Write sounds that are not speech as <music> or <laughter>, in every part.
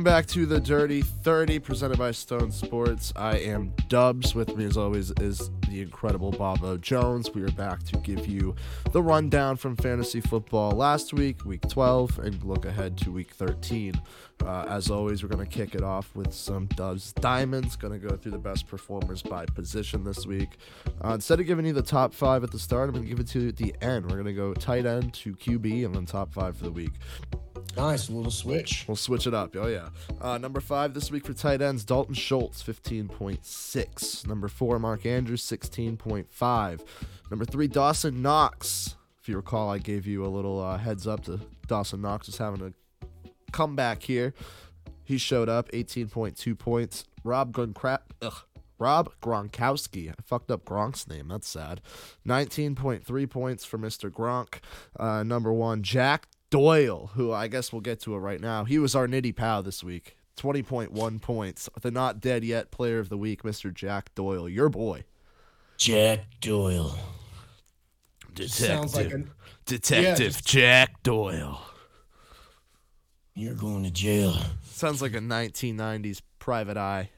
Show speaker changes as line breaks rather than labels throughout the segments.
Welcome back to the Dirty 30 presented by Stone Sports. I am Dubs. With me, as always, is the incredible Bobo Jones. We are back to give you the rundown from fantasy football last week, week 12, and look ahead to week 13. Uh, as always, we're going to kick it off with some Dubs Diamonds. Going to go through the best performers by position this week. Uh, instead of giving you the top five at the start, I'm going to give it to you at the end. We're going to go tight end to QB and then top five for the week.
Nice, little switch.
We'll switch it up. Oh, yeah. Uh, number five this week for tight ends, Dalton Schultz, 15.6. Number four, Mark Andrews, 16.5. Number three, Dawson Knox. If you recall, I gave you a little uh, heads up to Dawson Knox was having a comeback here. He showed up, 18.2 points. Rob Gronkowski. Ugh. Rob Gronkowski. I fucked up Gronk's name. That's sad. 19.3 points for Mr. Gronk. Uh, number one, Jack Doyle, who I guess we'll get to it right now. He was our nitty pal this week. 20.1 points. The not dead yet player of the week, Mr. Jack Doyle. Your boy.
Jack Doyle.
Detective.
like an-
Detective
Yeah, just-
Jack Doyle.
You're going to jail.
Sounds like a 1990s private eye.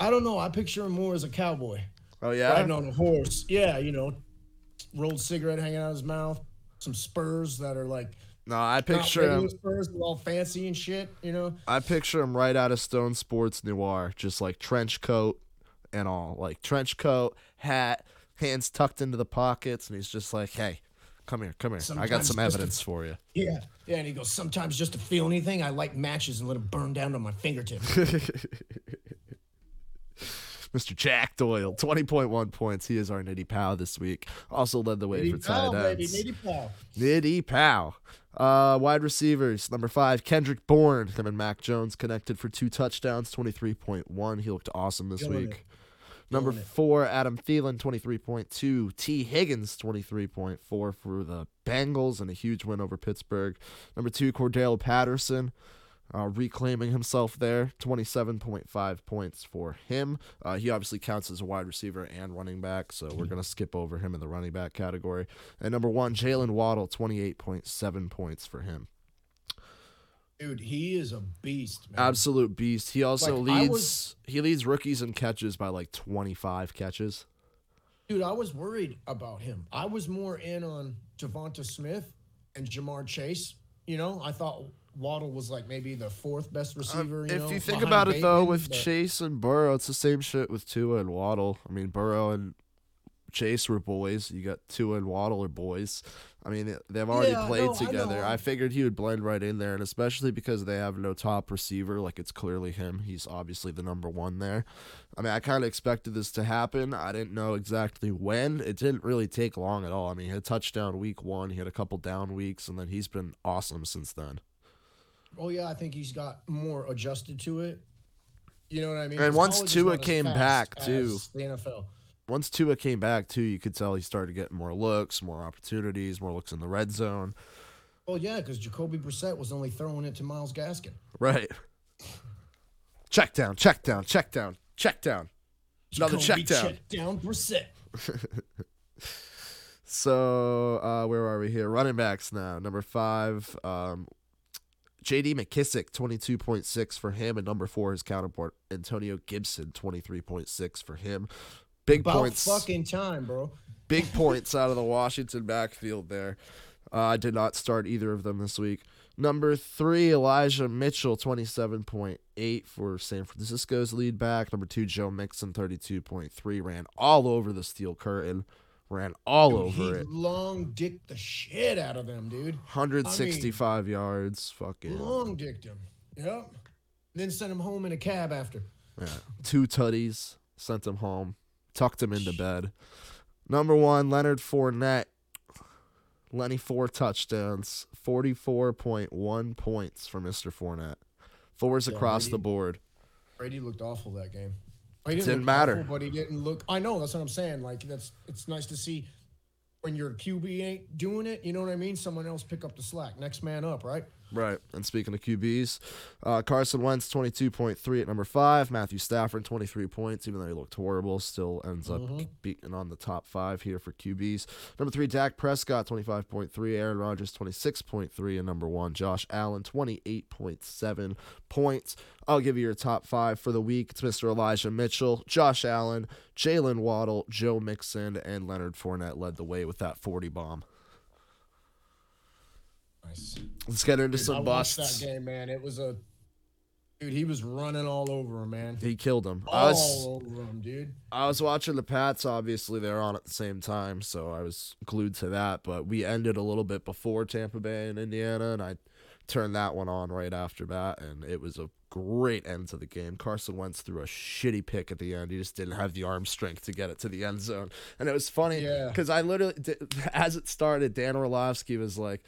I don't know. I picture him more as a cowboy
Oh, yeah?
riding on a horse. Yeah, you know, rolled cigarette hanging out of his mouth, some spurs that are like
No, I picture him.
spurs, all fancy and shit. You know,
I picture him right out of Stone Sports Noir, just like trench coat and all, like trench coat, hat, hands tucked into the pockets, and he's just like, "Hey, come here, come here. I got some evidence for you."
yeah, yeah. And he goes, sometimes just to feel anything, I light matches and let them burn down to my fingertips. <laughs>
Mr. Jack Doyle, twenty point one points. He is our nitty pow this week. Also led the way for
Nitty pal,
tight
baby,
ends.
nitty pal.
Nitty pow. Uh, wide receivers, number five, Kendrick Bourne. Him and Mac Jones connected for two touchdowns, 23.1. He looked awesome this
Killing
week. Number four, Adam Thielen, 23.2. T. Higgins, 23.4 for the Bengals and a huge win over Pittsburgh. Number two, Cordarrelle Patterson, uh, reclaiming himself there, 27.5 points for him. Uh, he obviously counts as a wide receiver and running back, so we're going to skip over him in the running back category. And number one, Jaylen Waddle, 28.7 points for him.
Dude, he is a beast, man.
Absolute beast. He also
Like,
leads.
was-
He leads rookies in catches by like 25 catches.
Dude, I was worried about him. I was more in on Javonta Smith and Ja'Marr Chase. You know, I thought Waddle was like maybe the fourth best um, receiver. you
if
know,
you think about it though, with
but-
Chase and Burrow, it's the same shit with Tua and Waddle. I mean, Burrow and Chase were boys. You got Tua and Waddle are boys. I mean, they- they've already
Yeah,
played
no,
together.
know.
I, figured he would blend right in there, and especially because they have no top receiver, like it's clearly him. He's obviously the number one there. I mean, I kind of expected this to happen. I didn't know exactly when. It didn't really take long at all. I mean, he had a touchdown week one. He had a couple down weeks, and then he's been awesome since then.
Oh yeah, I think he's got more adjusted to it. You know what I mean?
And once Tua came back, too.
The NFL.
once Tua came back too, you could tell he started getting more looks, more opportunities, more looks in the red zone.
Well, yeah, because Jacoby Brissett was only throwing it to Myles Gaskin.
Right. Check down, check down, check down, check down. Another
Jacoby
check down.
check down Brissett. <laughs>
So uh, where are we here? Running backs now. Number five, um, J.D. McKissic, twenty two point six for him, and number four his counterpart Antonio Gibson, twenty three point six for him. Big
About
points.
fucking time, bro.
big <laughs> points out of the Washington backfield there. Uh, I did not start either of them this week. Number three, Elijah Mitchell, 27.8 for San Francisco's lead back. Number two, Joe Mixon, 32.3. Ran all over the steel curtain. Ran all
Dude,
over it.
long dicked the shit out of them, dude.
165 yards. Fucking.
Long dicked him. Yep. Then sent him home in a cab after.
Yeah. Two tutties. Sent him home. Tucked him into bed. Number one, Leonard Fournette. Lenny four touchdowns, forty four point one points for Mr. Fournette. Fours
Yeah,
across
Brady-
the board.
Brady looked awful that game. He
Didn't
look
matter.
awful, but he didn't look. I know that's what I'm saying. Like that's it's nice to see when your QB ain't doing it. You know what I mean? Someone else pick up the slack. Next man up, right?
Right. And speaking of QBs, uh, Carson Wentz, 22.3 at number five. Matthew Stafford, 23 points, even though he looked horrible, still ends up beating on the top five here for QBs. Number three, Dak Prescott, 25.3. Aaron Rodgers, 26.3. And number one, Josh Allen, 28.7 points. I'll give you your top five for the week. It's Mr. Elijah Mitchell, Josh Allen, Jaylen Waddle, Joe Mixon, and Leonard Fournette led the way with that 40 bomb.
Nice.
Let's get into
I
some
watched
busts.
that game, man. It was a dude. He was running all over him, man.
He killed him. I
All
was
over him, dude.
I was watching the Pats. Obviously, they were on at the same time, so I was glued to that. But we ended a little bit before Tampa Bay and Indiana, and I turned that one on right after that, and it was a great end to the game. Carson Wentz threw a shitty pick at the end. He just didn't have the arm strength to get it to the end zone, and it was funny
Yeah.
because I literally, did- <laughs> as it started, Dan Orlovsky was like,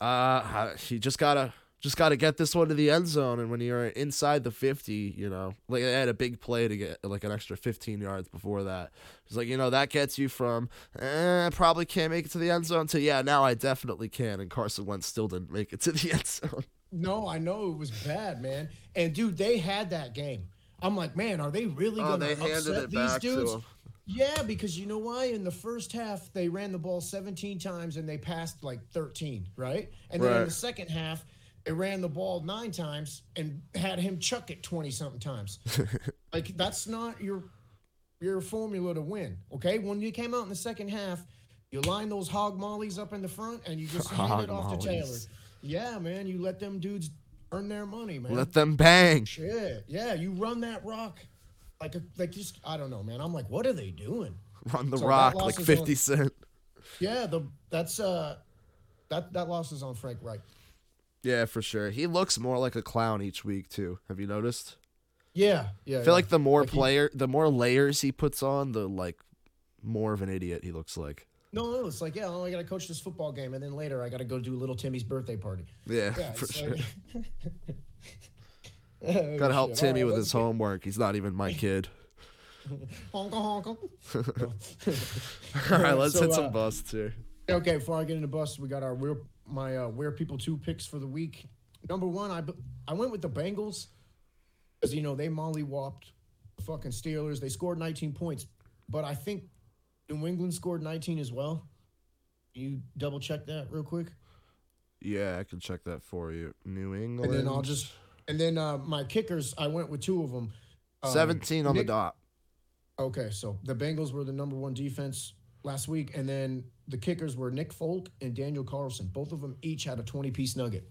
"Uh, he just gotta." Just got to get this one to the end zone, and when you're inside the 50, you know, like they had a big play to get like an extra 15 yards before that. It's like you know that gets you from eh, probably can't make it to the end zone to yeah now I definitely can, and Carson Wentz still didn't make it to the <laughs> end zone.
No, I know it was bad, man. And dude, they had that game. I'm like, man, are they really
Oh,
gonna
they
upset
it
these
back to
dudes? Yeah, because you know why? In the first half, they ran the ball 17 times and they passed like 13, right? And then in the second half, they ran the ball nine times and had him chuck it 20 something times. <laughs> like that's not your your formula to win. Okay, when you came out in the second half, you line those hog mollies up in the front and you just <laughs> hand
Hog
it off to Taylor. Yeah, man, you let them dudes earn their money, man.
Let them bang.
Shit, yeah, you run that rock like a like just I don't know, man. I'm like, what are they doing?
Run the
So
rock like 50
on-
Cent.
Yeah, the that's uh that that loss is on Frank Reich.
Yeah, for sure. He looks more like a clown each week too. Have you noticed?
Yeah, yeah.
I feel like the more
Like he-
player, the more layers he puts on, the like more of an idiot he looks like.
no, no, it's like yeah, oh, I gotta coach this football game, and then later I gotta go do little Timmy's birthday party.
Yeah,
Yeah, <laughs>
for sure.
like- <laughs> Oh, <laughs>
Gotta help
shit.
Timmy with his homework. He's not even my kid.
let's- honka, honka.
All right, let's
So,
hit some
uh,
busts here.
Okay, before I get into bust, we got our where my uh, where people two picks for the week. Number one, I I went with the Bengals because you know they mollywopped the fucking Steelers. They scored 19 points, but I think New England scored 19 as well. You double check that real quick,
Yeah, I can check that for you. New England.
and then I'll just and then uh, my kickers. I went with two of them. Um,
17 on
Nick-
the dot.
Okay, so the Bengals were the number one defense last week, and then the kickers were Nick Folk and Daniel Carlson. Both of them each had a 20 piece nugget.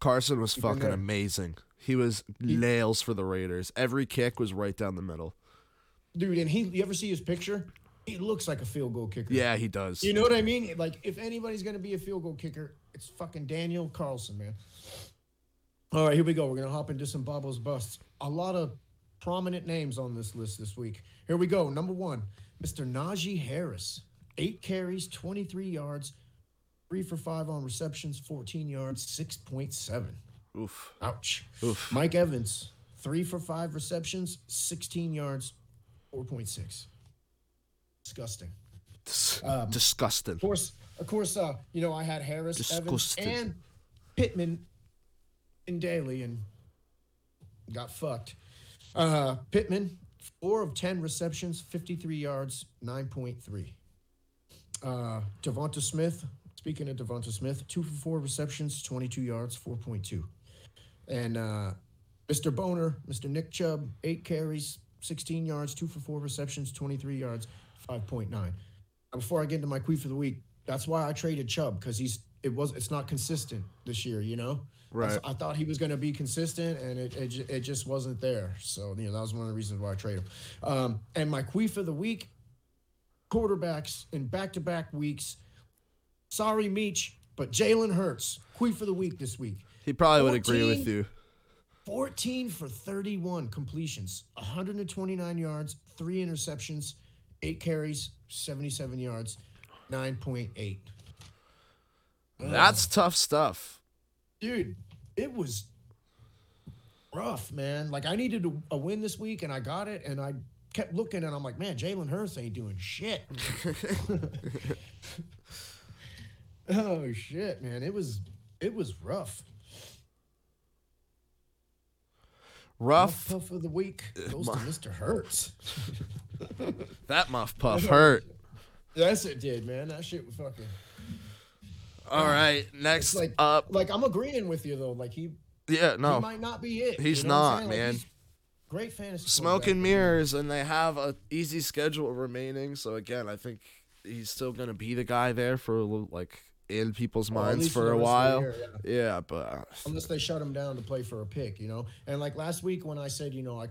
Carson was fucking amazing. He was nails for the Raiders. Every kick was right down the middle.
dude. And he, you ever see his picture? He looks like a field goal kicker.
Yeah, he does.
you know what I mean. Like if anybody's gonna be a field goal kicker, it's fucking Daniel Carlson, man. All right, here we go. We're gonna hop into some Bobbo's busts. A lot of prominent names on this list this week. Here we go. Number one, Mr. Najee Harris, eight carries, twenty-three yards, three for five on receptions, fourteen yards, six point seven.
Oof.
Ouch.
Oof.
Mike Evans, three for five receptions, 16 yards, 4.6. Disgusting.
Dis-
Um,
disgusting.
Of course, of course, uh, you know, I had Harris,
Disgusting.
Evans, and Pittman in daily and got fucked. Uh, Pittman, four of 10 receptions, 53 yards, 9.3. Uh, Devonta Smith, speaking of Devonta Smith, two for four receptions, 22 yards, 4.2. And uh, Mr. Boner, Mr. Nick Chubb, eight carries, 16 yards, two for four receptions, 23 yards, 5.9. Now, before I get into my queef of the week, that's why I traded Chubb because he's it was it's not consistent this year, you know.
Right.
I thought he was going to be consistent, and it, it it just wasn't there. So you know that was one of the reasons why I traded him. Um, and my queef of the week, quarterbacks in back to back weeks. Sorry, Meach, but Jalen Hurts queef of the week this week.
He probably would agree with you.
14 for 31 completions, 129 yards, three interceptions, eight carries, 77 yards, 9.8.
That's tough stuff.
Dude, it was rough, man. Like, I needed a, a win this week, and I got it, and I kept looking, and I'm like, man, Jalen Hurts ain't doing shit. <laughs> oh, shit, man. It was it was rough.
Rough.
Muff puff of the week goes to <laughs> Mr. Hurts.
That muff puff <laughs> hurt.
yes, it did, man. That shit was fucking.
All right, next
like,
up.
like I'm agreeing with you though. Like he,
Yeah,
he
no,
might not be it.
he's
you know
not?
Like,
man.
he's great fantasy.
smoke and mirrors, and they have a easy schedule remaining. So again, I think he's still gonna be the guy there for a little, like in people's
Well,
minds for a
rest of the
while.
year, yeah.
Yeah, but uh,
Unless they shut him down to play for a pick, you know. And like last week when I said, you know, I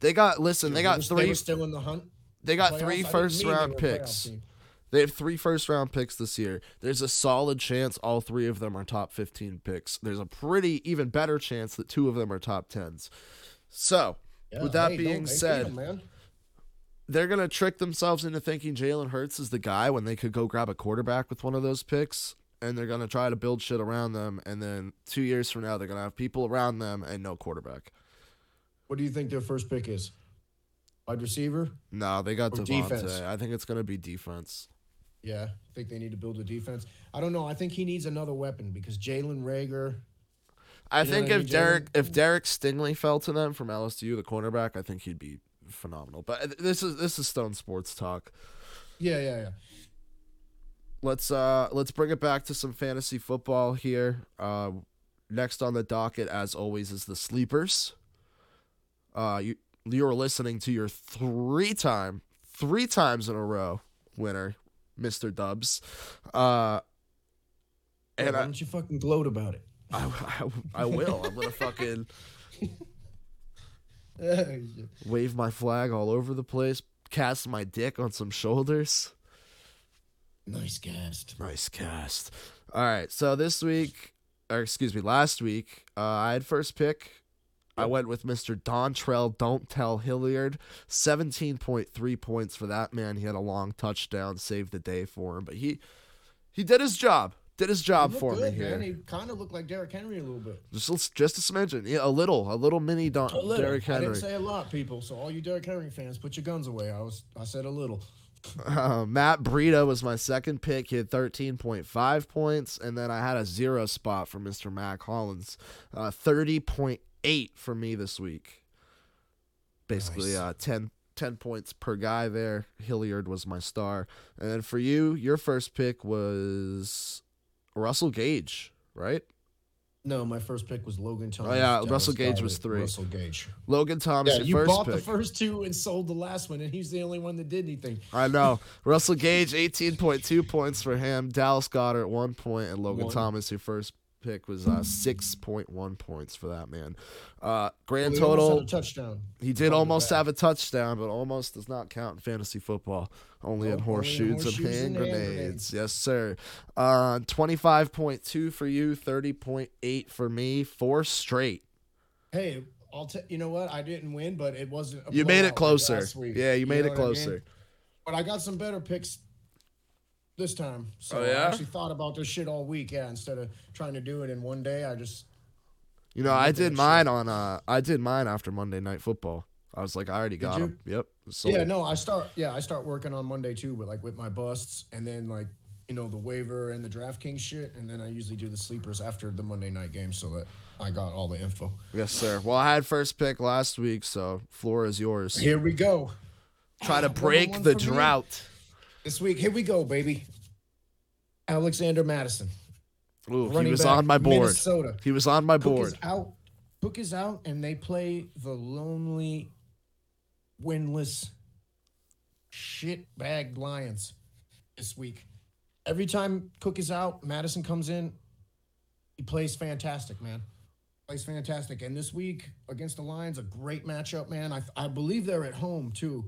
they got listen. They got
were-
three.
were still in the hunt.
They got
playoffs. I
three first
they
round picks. They have three first round picks this year. There's a solid chance all three of them are top 15 picks. There's a pretty even better chance that two of them are top 10s. So,
Yeah,
with that
hey,
being
don't- they beat
said,
man.
they're going to trick themselves into thinking Jalen Hurts is the guy when they could go grab a quarterback with one of those picks. And they're going to try to build shit around them. And then two years from now, they're going to have people around them and no quarterback.
What do you think their first pick is? Wide receiver?
No, they got Devontae.
defense.
I think it's going to be defense.
Yeah, I think they need to build a defense. I don't know. I think he needs another weapon because Jalen Reagor.
I think
I
if
mean,
Derek
Jalen?
if Derek Stingley fell to them from LSU, the cornerback, I think he'd be phenomenal. But uh, this is this is Stone Sports talk.
Yeah, yeah, yeah.
Let's uh let's bring it back to some fantasy football here. Uh, next on the docket, as always, is the sleepers. Uh, you you're listening to your three time three times in a row winner, Mister Dubs. Uh,
And why
I,
don't you fucking gloat about it?
I, I I will. I'm gonna fucking. <laughs> wave my flag all over the place, cast my dick on some shoulders.
nice cast.
Nice cast. All right, so this week, or excuse me, last week, uh, I had first pick. I went with Mr. Dontrell Don't Tell Hilliard. 17.3 points for that man. He had a long touchdown, saved the day for him, but he he did his job. Did his job for
looked
me
good,
here.
He kind of looked like Derrick Henry a little bit.
Just just a smidgen. Yeah, a little, a little mini Don
A little.
Derrick
I
Henry.
didn't say a lot, people. So all you Derrick Henry fans, put your guns away. I was, I said a little.
Uh, Matt Breida was my second pick. He had 13.5 points. And then I had a zero spot for Mr. Mack Hollins. Uh, 30.8 for me this week. Basically,
Nice.
uh, 10, 10 points per guy there. Hilliard was my star. And then for you, your first pick was Russell Gage, right?
No, my first pick was Logan oh, Thomas.
Oh, yeah,
Dallas
Russell Gage was three.
Russell Gage.
Logan Thomas,
Yeah,
your
you
first
bought
pick.
the first two and sold the last one, and he's the only one that did anything.
I know. Russell Gage, 18.2 points for him. Dallas Goedert, one. And Logan
One.
Thomas, your first pick, was uh, 6.1 points for that man. Uh, grand
Well,
total,
touchdown.
he did almost have a touchdown, but almost does not count in fantasy football. Only in horseshoes,
horseshoes
and hand grenades.
grenades.
Yes, sir. Uh, 25.2 for you, 30.8 for me. Four straight.
Hey, I'll tell you know what? I didn't win, but it wasn't.
You made it closer. Yeah, you made it
what I mean?
closer.
But I got some better picks this time. So
Oh,
I actually thought about this shit all week. Yeah, instead of trying to do it in one day, I just
You know, I did
that
mine on. Uh, I did mine after Monday Night Football. I was like, I already got
you?
him. Yep. Sold.
yeah. No, I start. Yeah, I start working on Monday too, but like with my busts, and then like you know the waiver and the DraftKings shit, and then I usually do the sleepers after the Monday night game so that I got all the info.
Yes, sir. Well, I had first pick last week, so floor is yours.
Here we go.
Try to break the
drought. me. This week, here we go, baby. Alexander Mattison.
Ooh, he was
back,
on my board.
Minnesota.
He was on my
Cook
board.
is out. Cook is out, and they play the lonely, winless, shit-bagged Lions this week. Every time Cook is out, Mattison comes in. He plays fantastic, man. Plays fantastic. And this week against the Lions, a great matchup, man. I, I believe they're at home too.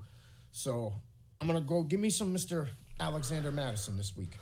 So I'm gonna go. Give me some Mr. Alexander Mattison this week.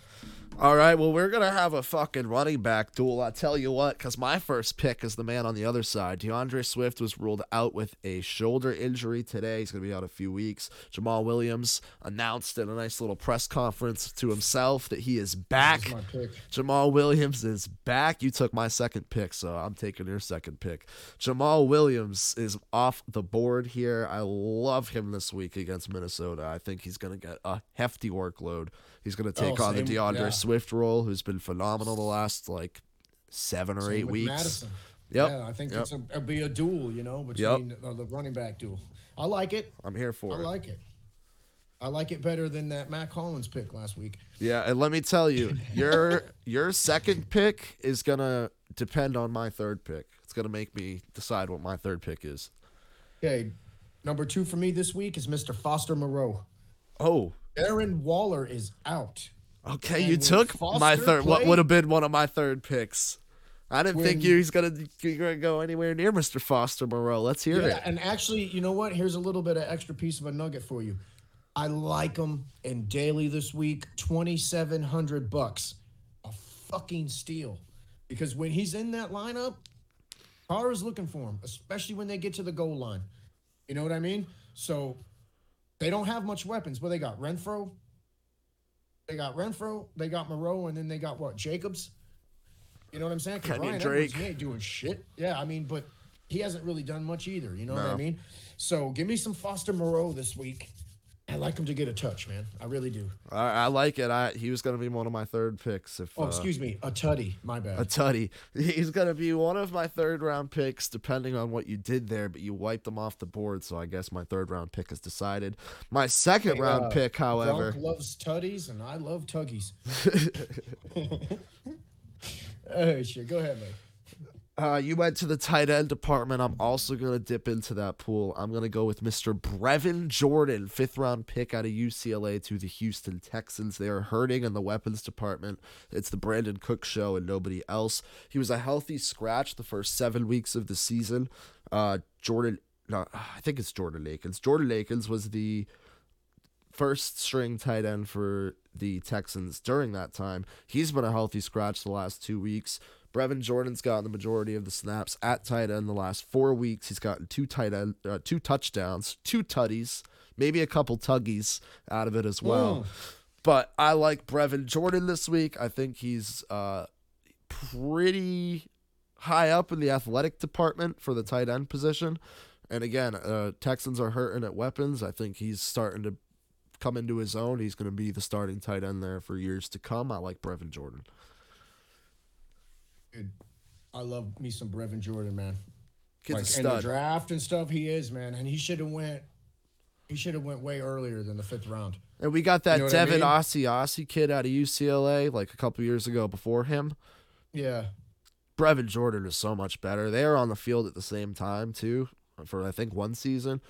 All right, well, we're going to have a fucking running back duel. I tell you what, because my first pick is the man on the other side. D'Andre Swift was ruled out with a shoulder injury today. He's going to be out a few weeks. Jamaal Williams announced in a nice little press conference to himself that he is back.
Pick.
Jamaal Williams is back. You took my second pick, so I'm taking your second pick. Jamaal Williams is off the board here. I love him this week against Minnesota. I think he's going to get a hefty workload. He's going to take
Oh,
on the D'Andre
yeah.
Swift role, who's been phenomenal the last like seven or
Same
eight weeks.
Mattison.
Yep.
Yeah, I think
Yep.
it's a, it'll be a duel, you know, between uh, the running back duel. I like it.
I'm here for
I
it.
I like it. I like it better than that Matt Collins pick last week.
Yeah, and let me tell you, <laughs> your your second pick is gonna depend on my third pick. It's gonna make me decide what my third pick is.
Okay, number two for me this week is Mr. Foster Moreau.
Oh,
Darren Waller is out.
okay.
And
you took my
Foster
third. What would have been one of my third picks? I didn't think
When-
you was gonna you're gonna go anywhere near Mr. Foster Moreau. Let's hear
Yeah,
it.
and actually, you know what? Here's a little bit of extra piece of a nugget for you. I like him in daily this week. Twenty seven hundred bucks, a fucking steal. Because when he's in that lineup, Carr is looking for him, especially when they get to the goal line. You know what I mean? So they don't have much weapons, but they got Renfrow. They got Renfrow. They got Moreau, and then they got what? Jacobs. You know what I'm saying?
Kenyan
Ryan
Drake.
Edwards, he ain't doing shit. Yeah, I mean, but he hasn't really done much either. You know what I mean? So give me some Foster Moreau this week. I like him to get a touch, man. I really do.
I, I like it. I he was gonna be one of my third picks. If
Oh,
uh,
excuse me, a tutty. My bad.
a tutty. <laughs> He's gonna be one of my third round picks, depending on what you did there. But you wiped them off the board, so I guess my third round pick is decided. My second
Hey,
round
uh,
pick, however,
Gronk loves tutties, and I love tuggies. <laughs> <laughs> oh shit! Go ahead, man.
Uh, you went to the tight end department. I'm also gonna dip into that pool. I'm gonna go with Mr. Brevin Jordan, fifth round pick out of UCLA to the Houston Texans. They are hurting in the weapons department. It's the Brandon Cook show and nobody else. He was a healthy scratch the first seven weeks of the season. Uh, Jordan, I think it's Jordan Akins. Jordan Akins was the first string tight end for the Texans during that time. He's been a healthy scratch the last two weeks. Brevin Jordan's gotten the majority of the snaps at tight end the last four weeks. He's gotten two tight end, uh, two touchdowns, two tutties, maybe a couple tuggies out of it as well. But I like Brevin Jordan this week. I think he's uh, pretty high up in the athletic department for the tight end position. And again, uh, Texans are hurting at weapons. I think he's starting to come into his own. He's going to be the starting tight end there for years to come. I like Brevin Jordan.
Dude, I love me some Brevin Jordan, man.
Kid's a
like in the draft and stuff, he is, man, and he should have went. He should have went way earlier than the fifth round.
And we got that
You know what I
Devin
mean?
Asiasi kid out of UCLA like a couple years ago before him.
Yeah,
Brevin Jordan is so much better. They are on the field at the same time too for I think one season.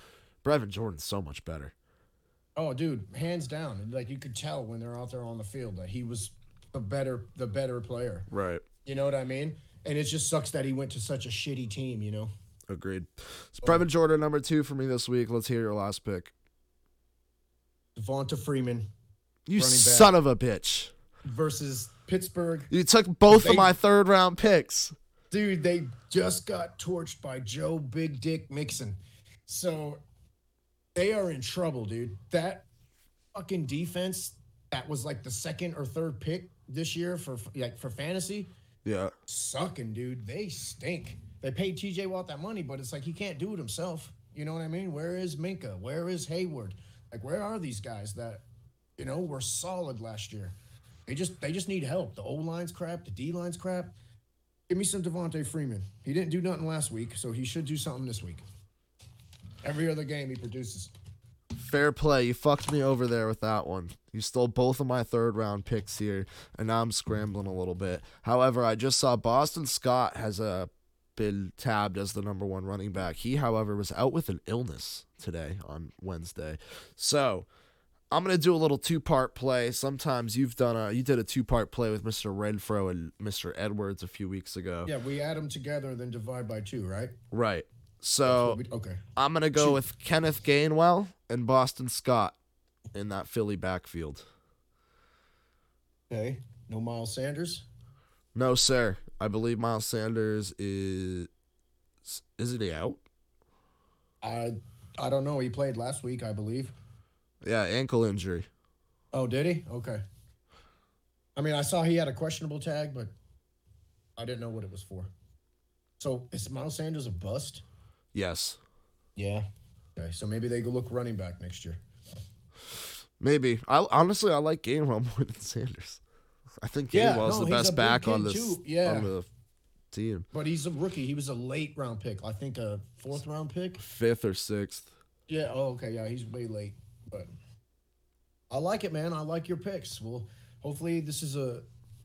Brevin Jordan's so much better.
Oh, dude, hands down. Like you could tell when they're out there on the field that he was the better, the better player.
Right.
You know what I mean? And it just sucks that he went to such a shitty team. You know.
Agreed. It's Brevin Jordan number two for me this week. Let's hear your last pick.
Devonta Freeman
You son of a bitch.
versus Pittsburgh.
You took both
They-
of my third round picks.
Dude, they just got torched by Joe Big Dick Mixon. So they are in trouble, dude. That fucking defense that was like the second or third pick this year for like for fantasy
Yeah.
sucking, dude. They stink. They paid TJ Watt that money, but it's like he can't do it himself. You know what I mean? Where is Minkah? Where is Hayward? Like where are these guys that you know were solid last year? They just they just need help. The O line's crap, the D line's crap. Give me some Devonta Freeman. He didn't do nothing last week, so he should do something this week. Every other game he produces.
Fair play. You fucked me over there with that one. You stole both of my third round picks here, and now I'm scrambling a little bit. However, I just saw Boston Scott has uh, been tabbed as the number one running back. He, however, was out with an illness today on Wednesday. So I'm gonna do a little two part play. Sometimes you've done a you did a two part play with Mr. Renfrow and Mr. Edwards a few weeks ago.
Yeah, we add them together, and then divide by two, right?
Right. So
We- okay.
I'm gonna go
Shoot.
with Kenneth Gainwell and Boston Scott in that Philly backfield.
Okay. No Miles Sanders.
No, sir. I believe Miles Sanders is isn't he out?
I I don't know. He played last week, I believe.
Yeah, ankle injury.
Oh, did he? Okay. I mean, I saw he had a questionable tag, but I didn't know what it was for. So is Miles Sanders a bust?
Yes.
Yeah. Okay, so maybe they go look running back next year.
Maybe. I honestly I like Gainwell more than Sanders. I think
Yeah,
Gainwell's
no,
the best back on this
too. Yeah.
on the team.
But he's a rookie. He was a late round pick. I think a fourth round pick.
Fifth or sixth.
Yeah. Oh, okay. Yeah, he's way late. But I like it, man. I like your picks. Well, hopefully this is a,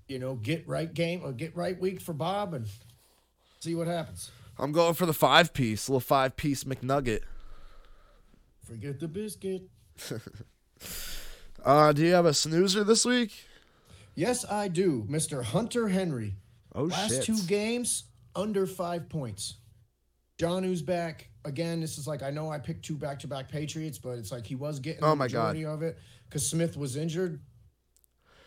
you know, get right game or get right week for Bob and see what happens.
I'm going for the five piece, little five piece McNugget.
Forget the biscuit. <laughs>
Uh, do you have a snoozer this week?
Yes, I do, Mr. Hunter Henry.
Oh shit.
Last
shit!
two games under five points. John who's back again. This is like I know I picked two back to back Patriots, but it's like he was getting
Oh
the
my God.
majority of it because Smith was injured.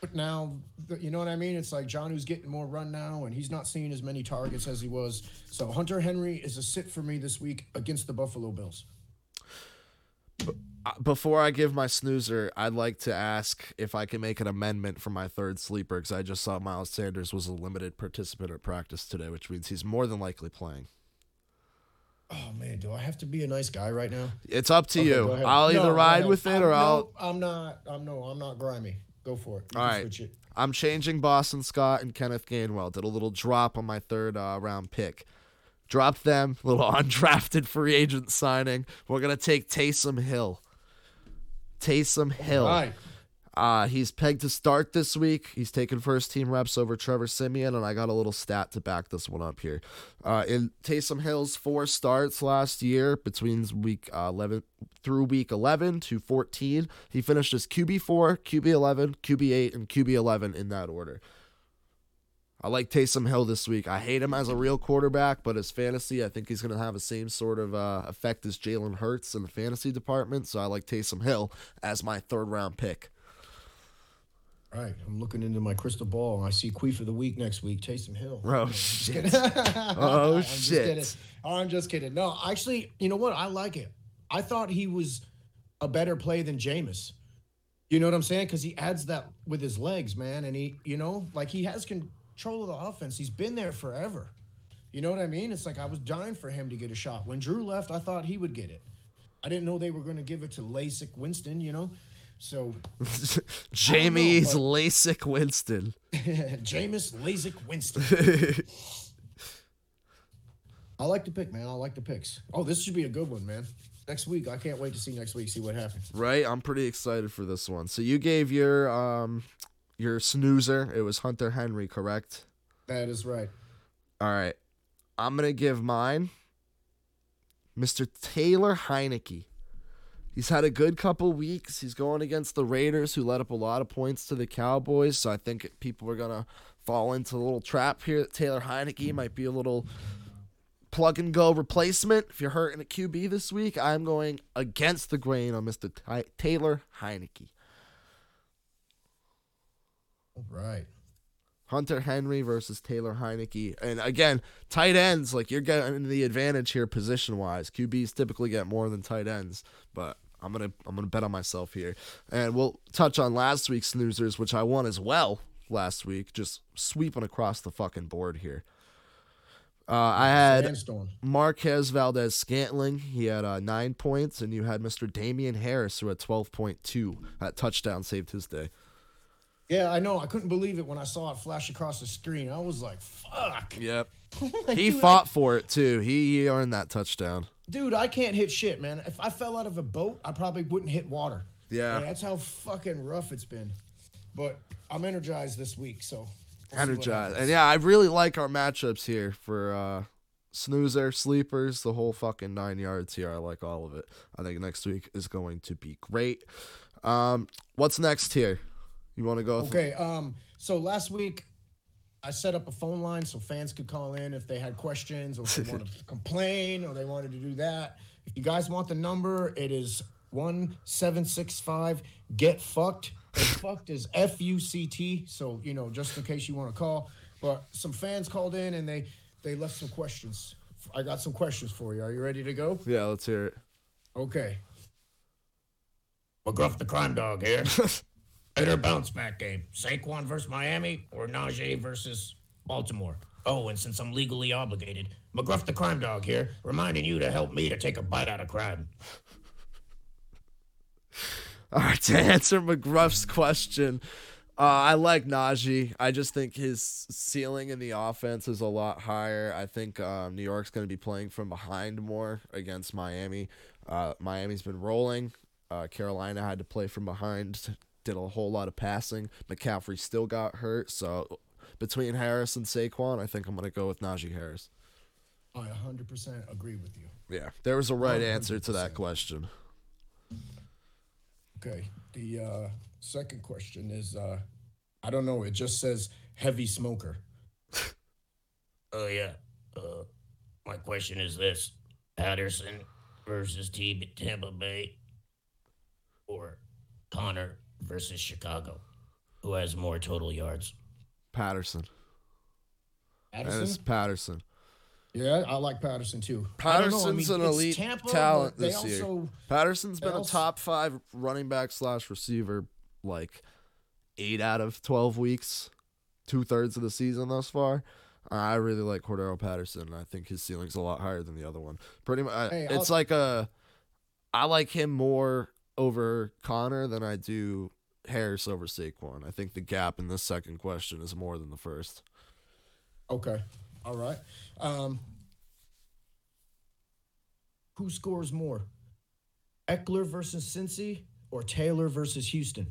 But now, you know what I mean? It's like John who's getting more run now, and he's not seeing as many targets as he was. So Hunter Henry is a sit for me this week against the Buffalo Bills.
Uh, Before I give my snoozer, I'd like to ask if I can make an amendment for my third sleeper because I just saw Miles Sanders was a limited participant at practice today, which means he's more than likely playing.
Oh man, do I have to be a nice guy right now?
It's up to
Okay,
you. I'll
No,
either ride with it or I'll.
no, I'm not. I'm no. I'm not grimy. Go for it. You
All right.
it.
I'm changing Boston Scott and Kenneth Gainwell. Did a little drop on my third uh, round pick. Dropped them, <laughs> little undrafted free agent signing. We're gonna take Taysom Hill. Taysom Hill.
All right.
Uh, he's pegged to start this week. He's taken first team reps over Trevor Siemian, and I got a little stat to back this one up here. Uh, in Taysom Hill's four starts last year, between week uh, 11 through week 11 to 14, he finished as QB4, QB11, QB8, and QB11 in that order. I like Taysom Hill this week. I hate him as a real quarterback, but as fantasy, I think he's going to have the same sort of uh, effect as Jalen Hurts in the fantasy department. So I like Taysom Hill as my third round pick.
All right, I'm looking into my crystal ball. I see Queef of the week next week, Taysom Hill.
Oh, shit. Oh,
I'm just
shit.
kidding. <laughs> I'm just kidding. No, actually, you know what? I like it. I thought he was a better play than Jameis. You know what I'm saying? Because he adds that with his legs, man, and he, you know, like he has control of the offense. He's been there forever. You know what I mean? It's like I was dying for him to get a shot. When Drew left, I thought he would get it. I didn't know they were going to give it to LASIK Winston. You know, so <laughs>
Jamie's
but-
LASIK Winston. <laughs>
Jameis LASIK Winston. <laughs> I like the pick, man. I like the picks. Oh, this should be a good one, man. Next week, I can't wait to see next week. See what happens.
right? I'm pretty excited for this one. So you gave your um your snoozer. It was Hunter Henry, correct?
That is right.
All right. I'm going to give mine Mr. Taylor Heinicke. He's had a good couple weeks. He's going against the Raiders, who let up a lot of points to the Cowboys. So I think people are going to fall into the little trap here that Taylor Heinicke might be a little plug and go replacement. If you're hurting at QB this week, I'm going against the grain on Mr. Ty- Taylor Heinicke.
All right.
Hunter Henry versus Taylor Heinicke. And again, tight ends, like you're getting the advantage here position wise. QBs typically get more than tight ends, but I'm gonna I'm gonna bet on myself here. And we'll touch on last week's snoozers, which I won as well last week, just sweeping across the fucking board here. Uh, I had Marquez Valdes Scantling. He had uh, nine points, and you had Mr. Damien Harris, who had 12.2. That touchdown saved his day.
Yeah, I know. I couldn't believe it when I saw it flash across the screen. I was like, "Fuck!"
Yep. <laughs>
Like,
He
dude,
fought for it too. He, he earned that touchdown.
Dude, I can't hit shit, man. If I fell out of a boat, I probably wouldn't hit water.
Yeah.
that's how fucking rough it's been. But I'm energized this week, so we'll
Energized. And yeah, I really like our matchups here for uh snoozer, sleepers, the whole fucking nine yards here. I like all of it. I think next week is going to be great. Um, what's next here? You want to go? th-
Okay. Um. So last week, I set up a phone line so fans could call in if they had questions or if they wanted to <laughs> complain or they wanted to do that. If you guys want the number, it is one seven six five. Get fucked. And fucked is F U C T. So you know, just in case you want to call. But some fans called in and they they left some questions. I got some questions for you. Are you ready to go?
Yeah, let's hear it.
Okay. McGruff the crime dog here. <laughs> Better bounce back game. Saquon versus Miami or Najee versus Baltimore? Oh, and since I'm legally obligated, McGruff the crime dog here, reminding you to help me to take a bite out of crime.
All right, to answer McGruff's question, Uh, I like Najee. I just think his ceiling in the offense is a lot higher. I think um, New York's going to be playing from behind more against Miami. Uh, Miami's been rolling. Uh, Carolina had to play from behind, did a whole lot of passing. McCaffrey still got hurt. So between Harris and Saquon, I think I'm going to go with Najee Harris.
I 100% agree with you.
Yeah, there was a right answer to that question.
Okay. The uh, second question is uh, I don't know. It just says heavy smoker. <laughs>
Oh yeah. Uh, my question is this: Patterson versus T- Tampa Bay, or Connor versus Chicago? Who has more total yards?
Patterson. And it's
Patterson?
Patterson.
Yeah, I like Patterson too. I I
Patterson's
mean,
an elite
Tampa,
talent
but they
this year. Patterson's been a top five running back slash receiver like eight out of twelve weeks, two thirds of the season thus far. I really like Cordarrelle Patterson. I think his ceiling's a lot higher than the other one. Pretty much,
Hey,
it's
I'll-
like a. I like him more over Connor than I do Harris over Saquon. I think the gap in this second question is more than the first.
Okay. All right. Um, who scores more? Ekeler versus Cincy or Taylor versus Houston?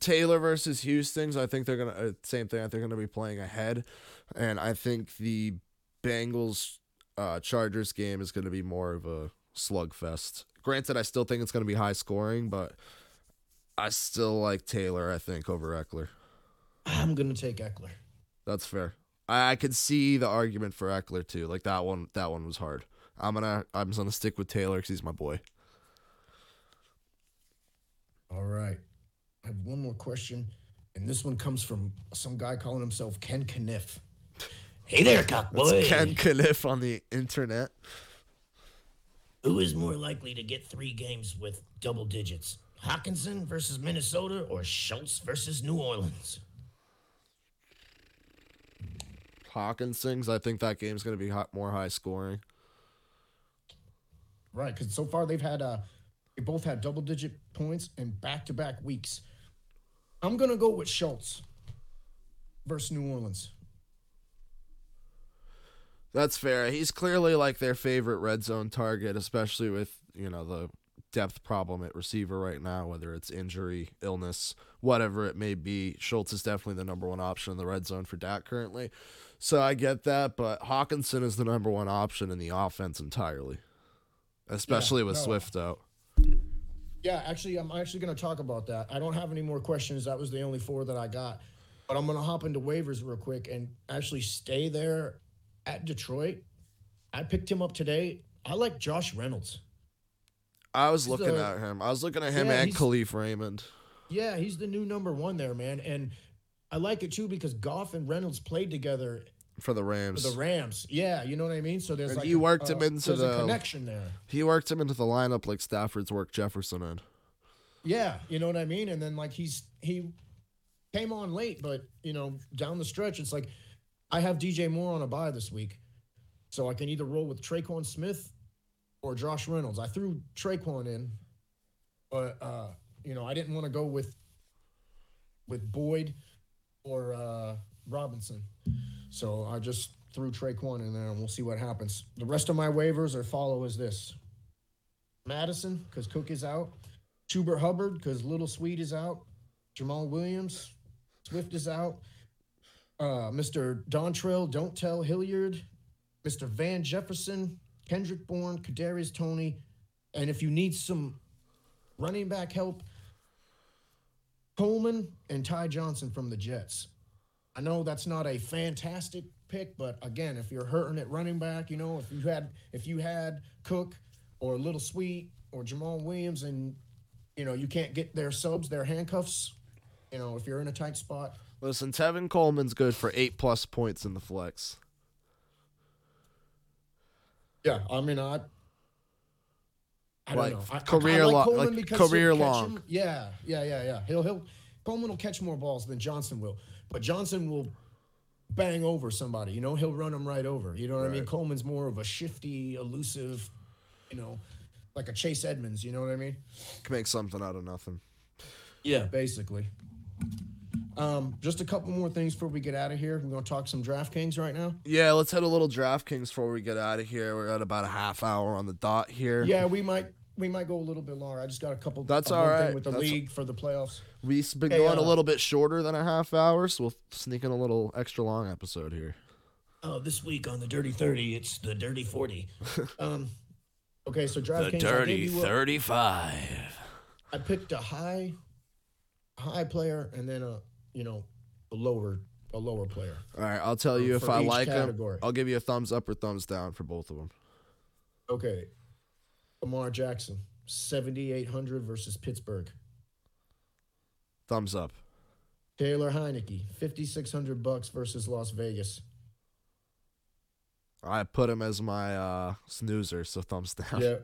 Taylor versus Houston's. I think they're gonna uh, same thing. I think they're gonna be playing ahead, and I think the Bengals uh, Chargers game is gonna be more of a slugfest. Granted, I still think it's gonna be high scoring, but I still like Taylor. I think over Ekeler.
I'm gonna take Ekeler.
That's fair. I, I could see the argument for Ekeler too. Like that one. That one was hard. I'm gonna I'm gonna stick with Taylor because he's my boy.
All right. I have one more question, and this one comes from some guy calling himself Ken Kniff.
Hey there, cockboy.
That's Ken Kniff on the internet.
Who is more likely to get three games with double digits? Hockenson versus Minnesota or Schultz versus New Orleans?
Hockenson's. I think that game's gonna be hot, more high scoring.
Right, because so far they've had uh they both had double digit points in back to back weeks. I'm gonna go with Schultz versus New Orleans.
That's fair. He's clearly like their favorite red zone target, especially with, you know, the depth problem at receiver right now, whether it's injury, illness, whatever it may be. Schultz is definitely the number one option in the red zone for Dak currently. So I get that, but Hockenson is the number one option in the offense entirely. Especially with
no.
Swift out.
Yeah, actually, I'm actually gonna talk about that. I don't have any more questions. That was the only four that I got. But I'm gonna hop into waivers real quick and actually stay there at Detroit. I picked him up today. I like Josh Reynolds.
I was
He's
looking
the-
at him. I was looking at him
Yeah,
and Kalif Raymond
Yeah, he's the new number one there, man. And I like it too because Goff and Reynolds played together
for the
for
Rams.
the Rams. Yeah, you know what I mean. So there's
And
like
you
a-
worked
uh,
him into
a
the-
connection there.
he worked him into the lineup like Stafford's worked Jefferson in.
Yeah, you know what I mean. And then like he's he came on late, but you know down the stretch, it's like I have DJ Moore on a bye this week, so I can either roll with Tre'Quan Smith or Josh Reynolds. I threw Tre'Quan in, but uh, you know I didn't want to go with with Boyd or uh, Robinson, so I just threw Traquan in there, and we'll see what happens. The rest of my waivers are follow as this: Mattison because Cook is out. Chuba Hubbard because Little Sweet is out. Jamaal Williams, Swift is out. Uh, Mr. Dontrell, Don't Tell Hilliard, Mr. Van Jefferson, Kendrick Bourne, Kadarius Toney, and if you need some running back help, Coleman and Ty Johnson from the Jets. I know that's not a fantastic pick, but again, if you're hurting at running back, you know, if you had if you had Cook or Little Sweet or Jamaal Williams and you know, you can't get their subs, their handcuffs, you know, if you're in a tight spot.
Listen, Tevin Coleman's good for eight plus points in the flex.
Yeah, I mean, I. I don't
Like,
know. I- I-
career
I like
lo-
Coleman
like, career long.
him. Yeah, yeah, yeah, yeah. He'll he'll Coleman will catch more balls than Johnson will, but Johnson will bang over somebody. You know, he'll run him right over. You know what I mean? Coleman's more of a shifty, elusive, you know, like a Chase Edmonds. You know what I mean?
Can make something out of nothing.
Yeah, basically. Um, just a couple more things before we get out of here. We're gonna talk some DraftKings right now.
Yeah, let's hit a little DraftKings before we get out of here. We're at about a half hour on the dot here.
Yeah, we might we might go a little bit longer. I just got a couple.
That's all
one thing
right.
with the
That's-
league for the playoffs.
We've been
Hey,
going a
uh,
little bit shorter than a half hour, so we'll sneak in a little extra long episode here.
Oh, this week on the Dirty 30, it's the Dirty 40. <laughs>
Um, okay, so DraftKings.
The Dirty
gave you a-
35.
I picked a high, high player and then a you know a lower a lower player.
All right, I'll tell you if I like them. I'll give you a thumbs up or thumbs down for both of them.
Okay, Lamar Jackson, seventy eight hundred versus Pittsburgh.
Thumbs up.
Taylor Heinicke, fifty six hundred bucks versus Las Vegas.
I put him as my uh, snoozer, so thumbs down.
Yeah.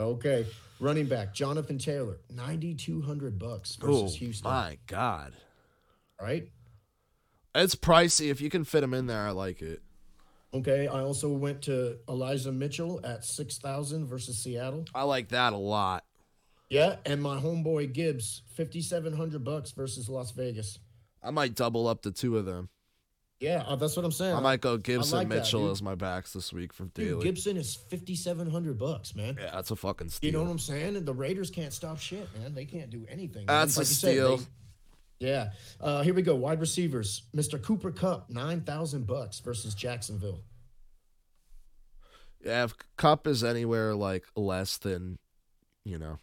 Okay. Running back Jonathan Taylor, ninety two hundred bucks
Oh
versus Houston.
my god,
Right.
it's pricey. If you can fit him in there, I like it.
Okay. I also went to Elijah Mitchell at six thousand versus Seattle.
I like that a lot.
Yeah, and my homeboy Gibbs, fifty seven hundred bucks versus Las Vegas.
I might double up the two of them.
Yeah, uh, that's what I'm saying.
I might go Gibson
like
Mitchell
dude.
as my backs this week from
Dude. Gibson is fifty seven hundred bucks, man.
yeah, that's a fucking steal.
You know what I'm saying? And the Raiders can't stop shit, man. They can't do anything.
That's a
you said,
steal.
they- yeah. Uh, here we go. Wide receivers. Mr. Cooper Kupp, nine thousand bucks versus Jacksonville.
Yeah, if Cup is anywhere like less than, you know,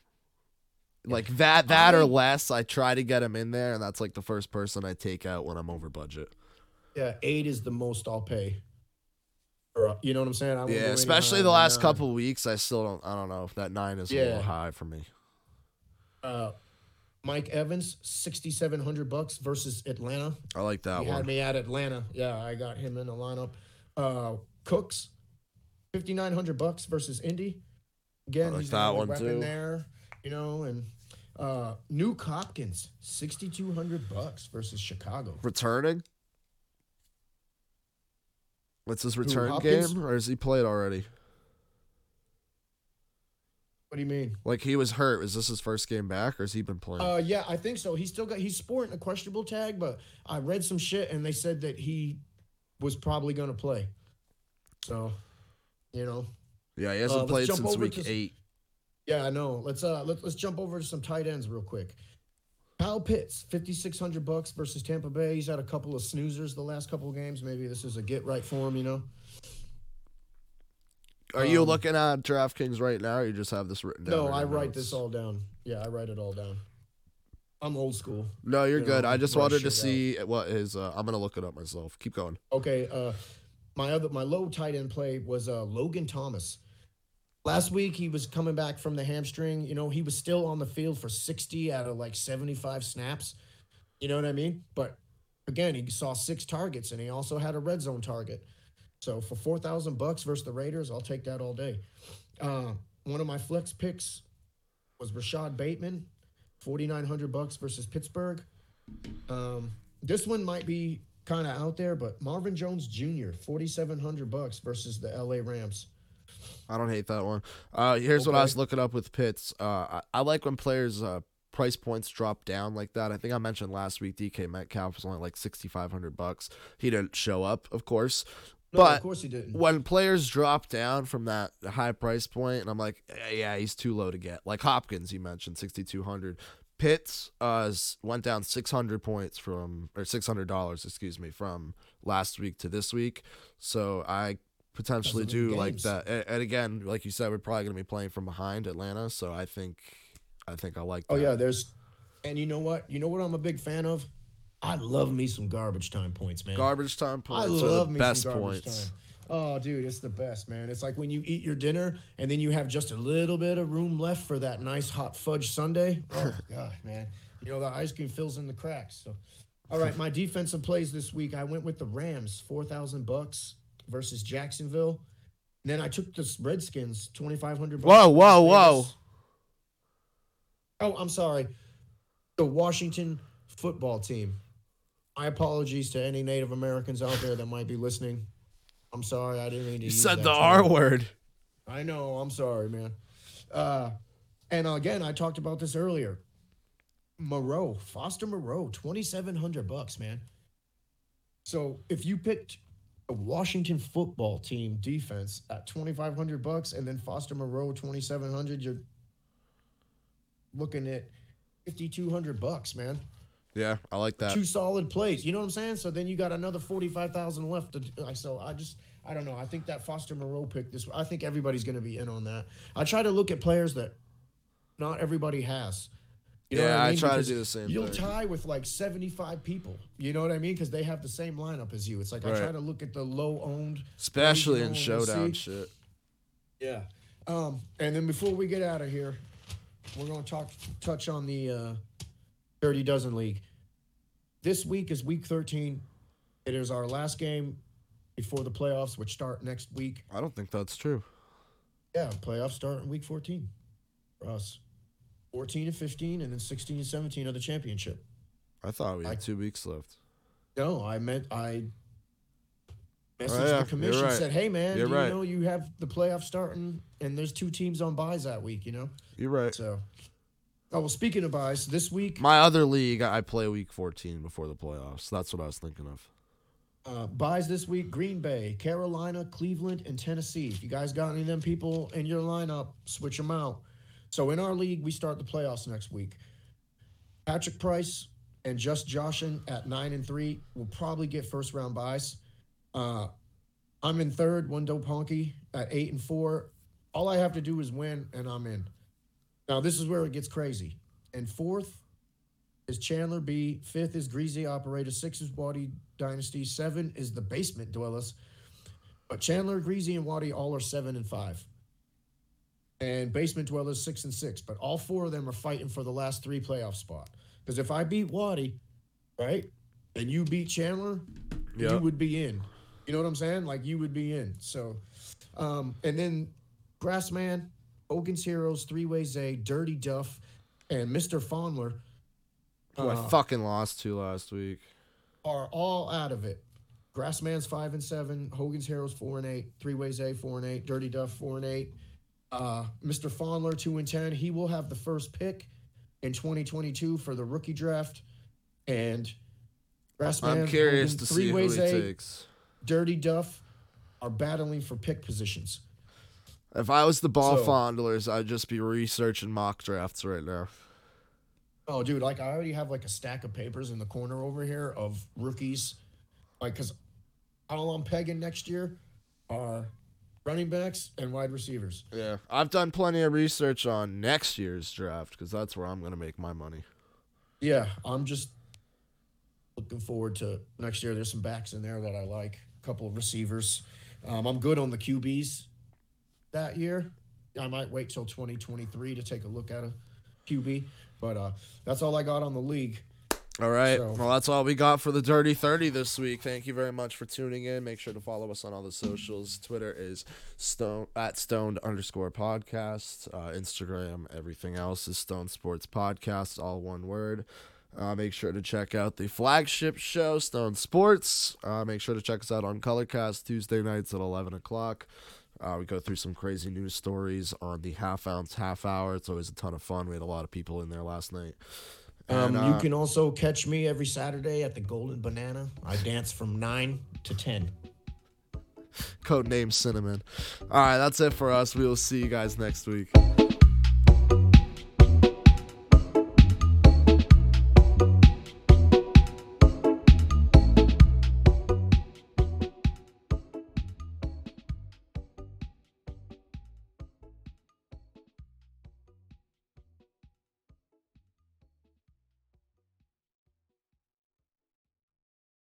like that, that
I-
or less, I try to get him in there, and that's like the first person I take out when I'm over budget.
Yeah, eight is the most I'll pay. Or, uh, you know what I'm saying? I
Yeah, especially the last
nine.
couple weeks, I still don't. I don't know if that nine is a little high for me.
Uh, Mike Evans, sixty seven hundred bucks versus Atlanta.
I like that one.
He had me at Atlanta. Yeah, I got him in the lineup. Uh, Cooks, fifty nine hundred bucks versus Indy. Again,
like
he's
that one, too.
there. You know, and uh, Nuk Hopkins, sixty two hundred bucks versus Chicago.
Returning. What's his return
Hopkins?
game, or has he played already?
What do you mean?
Like he was hurt. Is this his first game back, or has he been playing?
Uh, yeah, I think so. He's still got he's sporting a questionable tag, but I read some shit and they said that he was probably going to play. So, you know,
yeah, he hasn't
uh,
played since week
to
eight.
Yeah, I know. Let's uh let, let's jump over to some tight ends real quick. Kyle Pitts, fifty six hundred bucks versus Tampa Bay. He's had a couple of snoozers the last couple of games. Maybe this is a get right for him. You know.
Are you
um,
looking at DraftKings right now, or you just have this written down?
No, I
your
write this all down. Yeah, I write it all down. I'm old school.
No, you're
you
good.
know,
I just wanted to see what his. Uh, I'm gonna look it up myself. Keep going.
Okay, uh, my other my low tight end play was uh, Logan Thomas. Last week he was coming back from the hamstring. You know, he was still on the field for 60 out of like 75 snaps. You know what I mean? But again, he saw six targets and he also had a red zone target. So for 4,000 bucks versus the Raiders, I'll take that all day. Uh, one of my flex picks was Rashod Bateman, 4,900 bucks versus Pittsburgh. Um, this one might be kind of out there, but Marvin Jones Jr. 4,700 bucks versus the LA Rams.
I don't hate that one. Uh, here's what I was looking up with Pitts. Uh, I, I like when players' uh, price points drop down like that. I think I mentioned last week DK Metcalf was only like 6,500 bucks. He didn't show up, of course.
No,
But
of course he didn't.
when players drop down from that high price point, and I'm like, "Eh, yeah, he's too low to get. Like Hopkins, you mentioned 6,200. Pitts uh, went down 600 points from, or $600, excuse me, from last week to this week. So I potentially
Because of the
do like that. And again, like you said, we're probably going to be playing from behind Atlanta. So I think, I think I like that.
Oh yeah, there's, and you know what? You know what I'm a big fan of? I love me some garbage time points, man.
Garbage time
I
points are
love
the
me
best
some garbage
points.
time. Oh, dude, it's the best, man. It's like when you eat your dinner and then you have just a little bit of room left for that nice hot fudge sundae. Oh <laughs> god, man. You know the ice cream fills in the cracks. So, all right, my defensive plays this week. I went with the Rams, four thousand bucks versus Jacksonville. And then I took the Redskins, twenty five hundred.
Whoa, whoa, whoa.
Oh, I'm sorry. The Washington football team. My apologies to any Native Americans out there that might be listening. I'm sorry, I didn't mean to
You said the
term.
R word.
I know. I'm sorry, man. Uh, and again, I talked about this earlier. Moreau, Foster Moreau, twenty seven hundred bucks, man. So if you picked a Washington football team defense at twenty five hundred bucks, and then Foster Moreau twenty seven hundred, you're looking at fifty two hundred bucks, man.
Yeah, I like that.
Two solid plays. You know what I'm saying? So then you got another forty five thousand left. To, so I just I don't know. I think that Foster Moreau pick this. I think everybody's going to be in on that. I try to look at players that not everybody has. You know
Yeah,
what
I
mean?
try to do the same
You'll
thing.
tie with like 75 people. You know what I mean? Because they have the same lineup as you. It's like I try to look at the low owned.
Especially in showdown shit.
Yeah. Um, and then before we get out of here, we're going to talk touch on the uh, Dirty Dozen League. This week is week 13. It is our last game before the playoffs, which start next week.
I don't think that's true.
Yeah, playoffs start in week 14 for us. 14 and 15, and then 16 and 17 of the championship.
I thought we had
I-
two weeks left.
No, I meant I messaged
Oh, yeah,
the commission
right.
said, "Hey man, do
right.
you know you have the playoffs starting, and there's two teams on byes that week. You know,
You're right.
so." Oh well, speaking of byes, this week
My other league, I play week 14 before the playoffs. That's what I was thinking of.
uh, byes this week: Green Bay, Carolina, Cleveland, and Tennessee. If you guys got any of them people in your lineup, switch them out. So in our league, we start the playoffs next week. Patrick Price and Just Joshin at nine and three will probably get first round byes. Uh, I'm in third, one dope honky at eight and four. All I have to do is win, and I'm in. Now this is where it gets crazy. And fourth is Chandler B. Fifth is Greasy Operator. Six is Waddy Dynasty. Seven is the Basement Dwellers. But Chandler, Greasy, and Waddy all are seven and five. And Basement Dwellers six and six. But all four of them are fighting for the last three playoff spot. Because if I beat Waddy, right, and you beat Chandler, you would be in. You know what I'm saying? Like you would be in. So, um, and then Grassman, Hogan's Heroes, Three Ways A, Dirty Duff, and Mr. Fondler
Who
Uh,
I fucking lost to last week.
are all out of it. Grassman's five and seven, Hogan's Heroes four and eight, Three Ways A four and eight, Dirty Duff four and eight. Uh, Mr. Fondler two and ten. He will have the first pick in 2022 for the rookie draft. And Grassman,
I'm curious to see who
Ways
he takes.
Dirty Duff are battling for pick positions.
If I was the ball
So-
fondlers, I'd just be researching mock drafts right now.
Oh, dude, like I already have like a stack of papers in the corner over here of rookies. Like, cause all I'm pegging next year are running backs and wide receivers.
Yeah, I've done plenty of research on next year's draft because that's where I'm gonna make my money.
Yeah, I'm just looking forward to next year. There's some backs in there that I like, a couple of receivers. Um, I'm good on the QBs that year. I might wait till 2023 to take a look at a QB, but uh, that's all I got on the league.
All right.
So-
well, that's all we got for the Dirty 30 this week. Thank you very much for tuning in. Make sure to follow us on all the socials. Twitter is stone at stoned underscore podcast. Uh, Instagram, everything else is Stone Sports Podcast, all one word. Uh, make sure to check out the flagship show, Stone Sports. Uh, make sure to check us out on Colorcast Tuesday nights at 11 o'clock. Uh, we go through some crazy news stories on the half ounce half hour. It's always a ton of fun. We had a lot of people in there last night.
Um,
And,
you
uh,
can also catch me every Saturday at the Golden Banana. I dance from 9 to 10.
Code name Cinnamon. All right, that's it for us. We will see you guys next week.